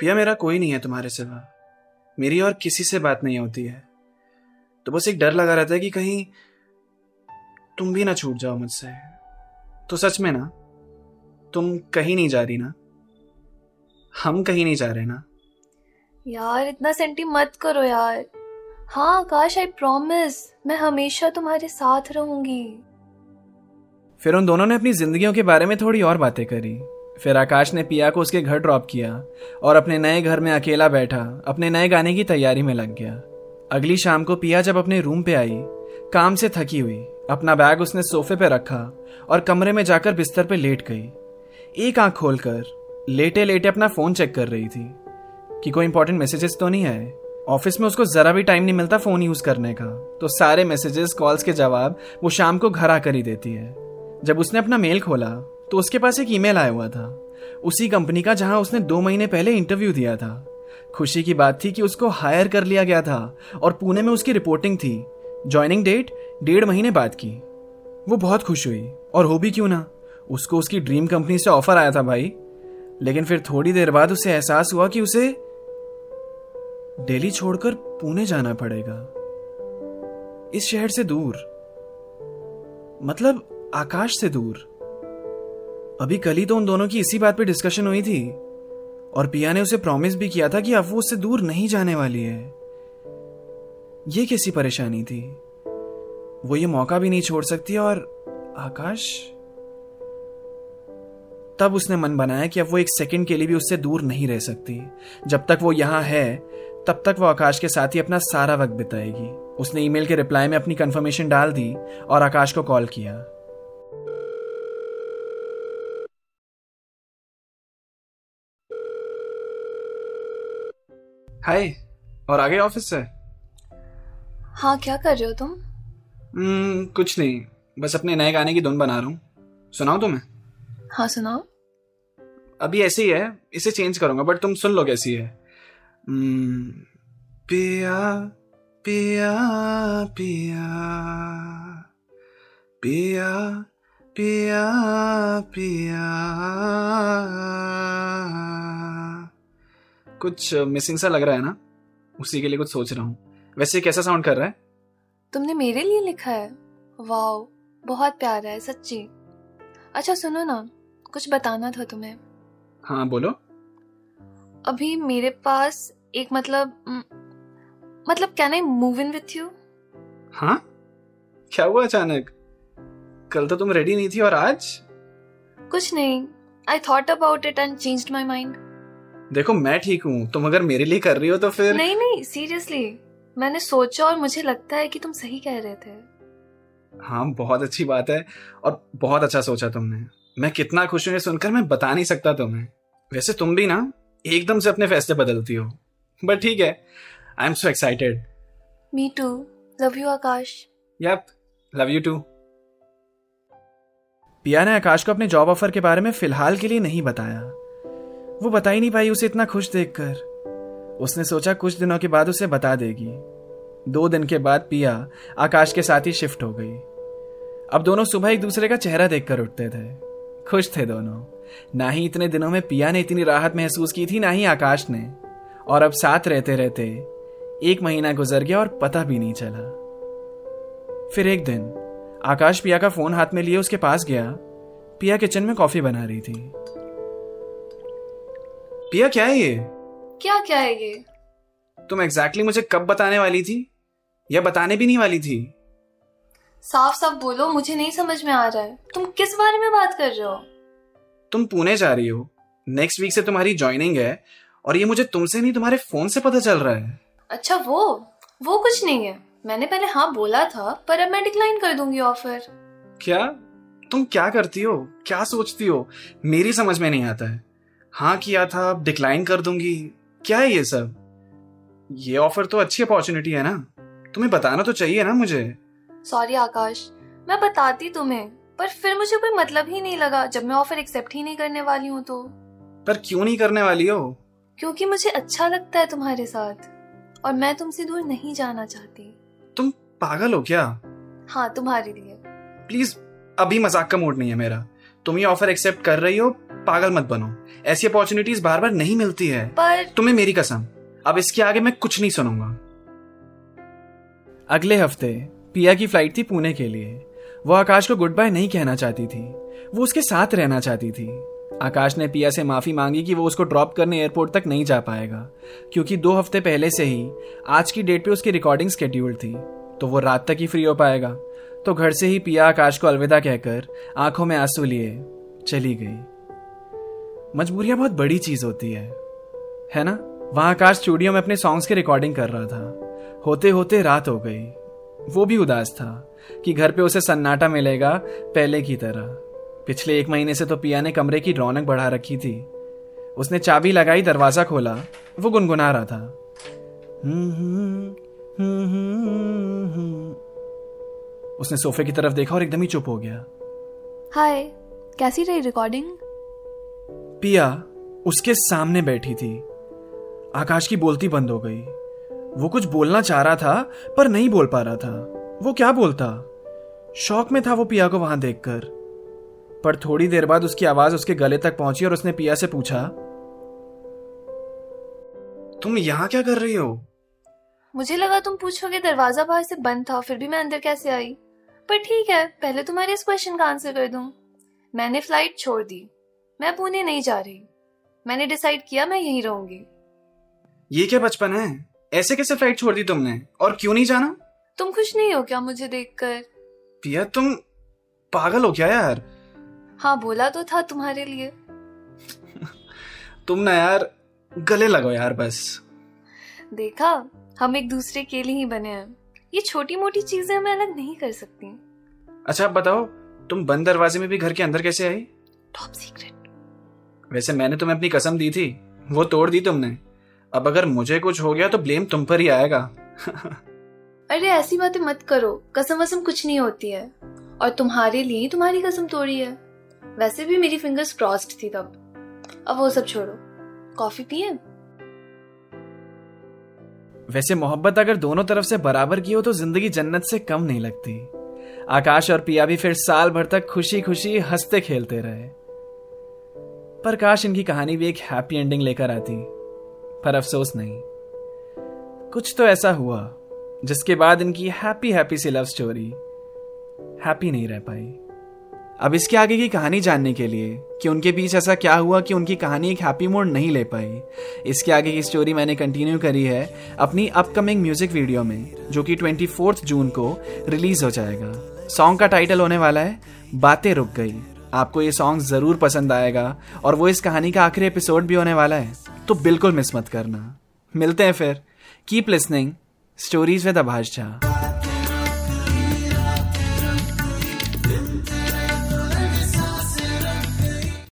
पिया मेरा कोई नहीं है तुम्हारे सिवा। मेरी और किसी से बात नहीं होती है। तो बस एक डर लगा रहता है कि कहीं तुम भी ना छूट जाओ मुझसे। तो सच में ना तुम कहीं नहीं जा रही ना? हम कहीं नहीं जा रहे ना? यार इतना सेंटी मत करो यार। हाँ आकाश आई प्रॉमिस मैं हमेशा तुम्हारे साथ रहूँगी। फिर उन दोनों ने अपनी जिंदगियों के बारे में थोड़ी और बातें करी। फिर आकाश ने पिया को उसके घर ड्रॉप किया और अपने नए घर में अकेला बैठा, अपने नए गाने की तैयारी में लग गया। अगली शाम को पिया जब अपने रूम पे आई, काम से थकी हुई, अपना बैग उसने सोफे पे रखा और कमरे में जाकर बिस्तर पे लेट गई। एक आँख खोलकर लेटे लेटे अपना फ़ोन चेक कर रही थी कि कोई इंपॉर्टेंट मैसेजेस तो नहीं आए। ऑफ़िस में उसको जरा भी टाइम नहीं मिलता फ़ोन यूज़ करने का। तो सारे मैसेजेस कॉल्स के जवाब वो शाम को घर आकर ही देती है। जब उसने अपना मेल खोला तो उसके पास एक ईमेल आया हुआ था। उसी कंपनी का जहाँ उसने दो महीने पहले इंटरव्यू दिया था। खुशी की बात थी कि उसको हायर कर लिया गया था और पुणे में उसकी रिपोर्टिंग थी। ज्वाइनिंग डेट, डेढ़ महीने बाद की। वो बहुत खुश हुई। और हो भी क्यों ना? उसको उसकी ड्रीम कंपनी से ऑफ़र आया था भाई। लेकिन फिर थोड़ी देर बाद उसे एहसास हुआ कि उसे दिल्ली छोड़कर पुणे जाना पड़ेगा। इस शहर से दूर। मतलब आकाश से दूर। अभी कल ही तो उन दोनों की इसी बात पे डिस्कशन हुई थी। और पिया ने उसे प्रॉमिस भी किया था कि अब वो उससे दूर नहीं जाने वाली है। ये कैसी परेशानी थी। वो ये मौका भी नहीं छोड़ सकती और आकाश? तब उसने मन बनाया कि अब वो एक सेकंड के लिए भी उससे दूर नहीं रह सकती। जब तक वो यहाँ है, तब तक वो आकाश के साथ ही अपना सारा वक्त बिताएगी। उसने ईमेल के रिप्लाई में अपनी कंफर्मेशन डाल दी और आकाश को कॉल किया। हाय और आगे ऑफ़िस से हाँ क्या कर रहे हो तुम? हम्म कुछ नहीं. बस अपने नए गाने की धुन बना रहा हूँ. सुनाओ तुम्हें? हाँ सुनाओ। अभी ऐसे ही है. इसे चेंज करूँगा बट तुम सुन लो कैसी है हम्म, पिया पिया पिया पिया पिया पिया। कुछ मिसिंग सा लग रहा है ना? उसी के लिए कुछ सोच रहा हूँ। वैसे कैसा साउंड कर रहा है? तुमने मेरे लिए लिखा है। वाओ बहुत प्यारा है सच्ची। अच्छा सुनो ना कुछ बताना था तुम्हें। हाँ बोलो। अभी मेरे पास एक मतलब मतलब can I move in with you हाँ? क्या हुआ अचानक? कल तो तुम रेडी नहीं थी और आज? कुछ नहीं I thought about it and changed my mind देखो मैं ठीक हूँ तुम अगर मेरे लिए कर रही हो तो फिर नहीं नहीं सीरियसली मैंने सोचा और मुझे लगता है कि तुम सही कह रहे थे। हाँ बहुत अच्छी बात है और बहुत अच्छा सोचा तुमने। मैं कितना खुश हूँ ये सुनकर मैं बता नहीं सकता तुम्हें। वैसे तुम भी ना एकदम से अपने फैसले बदलती हो। बट ठीक है I am so excited me too love you Aakash. Yup love you too Piya ने आकाश को अपने जॉब ऑफ़र के बारे में फ़िलहाल के लिए नहीं बताया। वो बता ही नहीं पाई, उसे इतना खुश देखकर। उसने सोचा कुछ दिनों के बाद उसे बता देगी। दो दिन के बाद पिया, आकाश के साथ ही शिफ्ट हो गई। अब दोनों सुबह एक दूसरे का चेहरा देखकर उठते थे। खुश थे दोनों। ना ही इतने दिनों में पिया ने इतनी राहत महसूस की थी, ना ही आकाश ने। और अब साथ रहते रहते, एक महीना गुजर गया और पता भी नहीं चला। फिर एक दिन, आकाश पिया का फ़ोन हाथ में लिए उसके पास गया। पिया किचन में कॉफ़ी बना रही थी। पिया क्या है ये? क्या क्या है ये? तुम एग्जैक्टली exactly मुझे कब बताने वाली थी? या बताने भी नहीं वाली थी? साफ़ साफ़ बोलो मुझे नहीं समझ में आ रहा है। तुम किस बारे में बात कर रहे हो? तुम पुणे जा रही हो। नेक्स्ट वीक से तुम्हारी ज्वाइनिंग है और ये मुझे तुमसे नहीं तुम्हारे फ़ोन से पता चल रहा है। अच्छा वो वो कुछ नहीं है। मैंने पहले हाँ बोला था पर अब मैं डिक्लाइन कर दूँगी ऑफ़र क्या? तुम क्या करती हो? क्या सोचती हो? मेरी समझ में नहीं आता है। हाँ किया था अब डिक्लाइन कर दूँगी। क्या है ये सब? ये ऑफ़र तो अच्छी अपॉर्चुनिटी है ना। तुम्हें बताना तो चाहिए ना मुझे। सॉरी आकाश मैं बताती तुम्हें पर फिर मुझे कोई मतलब ही नहीं लगा जब मैं ऑफ़र एक्सेप्ट ही नहीं करने वाली हूँ तो। पर क्यों नहीं करने वाली हो? क्योंकि मुझे अच्छा लगता है तुम्हारे साथ और मैं तुमसे दूर नहीं जाना चाहती। तुम पागल हो क्या? हाँ तुम्हारे लिए। प्लीज़ अभी मज़ाक का मूड नहीं है मेरा। तुम ये ऑफ़र एक्सेप्ट कर रही हो पागल मत बनो। ऐसी अपॉर्चुनिटीज़ बार बार नहीं मिलती है। पर तुम्हें मेरी कसम। अब इसके आगे मैं कुछ नहीं सुनूँगा। अगले हफ़्ते पिया की फ़्लाइट थी पुणे के लिए। वो आकाश को गुड बाय नहीं कहना चाहती थी। वो उसके साथ रहना चाहती थी। आकाश ने पिया से माफ़ी मांगी कि वो उसको ड्रॉप करने एयरपोर्ट तक नहीं जा पाएगा। क्योंकि दो हफ़्ते पहले से ही आज की डेट पे उसकी रिकॉर्डिंग स्केड्यूल थी। तो वो रात तक ही फ्री हो पाएगा। तो घर से ही पिया आकाश को अलविदा कहकर आँखों में आँसू लिए चली गई। मजबूरियाँ बहुत बड़ी चीज़ होती है। है ना? वहाँ आकाश स्टूडियो में अपने सॉन्ग्स की रिकॉर्डिंग कर रहा था। होते होते रात हो गई। वो भी उदास था कि घर पे उसे सन्नाटा मिलेगा पहले की तरह। पिछले एक महीने से तो पिया ने कमरे की रौनक बढ़ा रखी थी। उसने चाबी लगाई, दरवाज़ा खोला। वो गुनगुना रहा था। उसने सोफे की तरफ़ देखा और एकदम ही चुप हो गया। हाय, कैसी रही रिकॉर्डिंग पिया उसके सामने बैठी थी। आकाश की बोलती बंद हो गई। वो कुछ बोलना चाह रहा था, पर नहीं बोल पा रहा था। वो क्या बोलता? शौक में था वो पिया को वहाँ देखकर। पर थोड़ी देर बाद उसकी आवाज़ उसके गले तक पहुँची और उसने पिया से पूछा, तुम यहाँ क्या कर रही हो? मुझे लगा तुम पूछोगे दरवाज़ा बाहर से बंद था, फिर भी मैं अंदर कैसे आई? पर ठीक है, पहले तुम्हारे इस क्वेश्चन का आंसर कर दूँ। मैंने फ़्लाइट छोड़ दी। मैं पुणे नहीं जा रही। मैंने डिसाइड किया मैं यहीं रहूँगी। ये क्या बचपन है? ऐसे कैसे फ़्लाइट छोड़ दी तुमने? और क्यों नहीं जाना? तुम खुश नहीं हो क्या मुझे देखकर? पिया तुम पागल हो क्या यार? हाँ बोला तो था तुम्हारे लिए। तुम ना यार गले लगो यार बस। देखा हम एक दूसरे के लिए ही बने हैं। ये छोटी मोटी चीज़ें हमें अलग नहीं कर सकती। अच्छा आप बताओ तुम बंद दरवाजे में भी घर के अंदर कैसे आई? टॉप सीक्रेट वैसे मैंने तुम्हें अपनी कसम दी थी। वो तोड़ दी तुमने। अब अगर मुझे कुछ हो गया तो ब्लेम तुम पर ही आएगा। अरे ऐसी बातें मत करो। कसम वसम कुछ नहीं होती है। और तुम्हारे लिए तुम्हारी कसम तोड़ी है। वैसे भी मेरी फिंगर्स क्रॉस्ड थी तब। अब वो सब छोड़ो। कॉफ़ी पिए? वैसे मोहब्बत अगर दोनों तरफ़ से बराबर की हो तो ज़िंदगी जन्नत से कम नहीं लगती। आकाश और पिया भी फिर साल भर तक खुशी खुशी हँसते खेलते रहे। पर काश इनकी कहानी भी एक हैप्पी एंडिंग लेकर आती, पर अफसोस नहीं। कुछ तो ऐसा हुआ, जिसके बाद इनकी हैप्पी हैप्पी सी लव स्टोरी हैप्पी नहीं रह पाई। अब इसके आगे की कहानी जानने के लिए कि उनके बीच ऐसा क्या हुआ कि उनकी कहानी एक हैप्पी मोड नहीं ले पाई, इसके आगे की स्टोरी मैंने कंटिन्यू करी है अपनी अपकमिंग म्यूज़िक वीडियो में, जो कि ट्वेंटी जून को रिलीज़ हो जाएगा। सॉन्ग का टाइटल होने वाला है, बातें रुक गई। आपको ये सॉन्ग ज़रूर पसंद आएगा और वो इस कहानी का आखिरी एपिसोड भी होने वाला है। तो बिल्कुल मिस मत करना। मिलते हैं फिर। Keep listening stories with Abhash Jha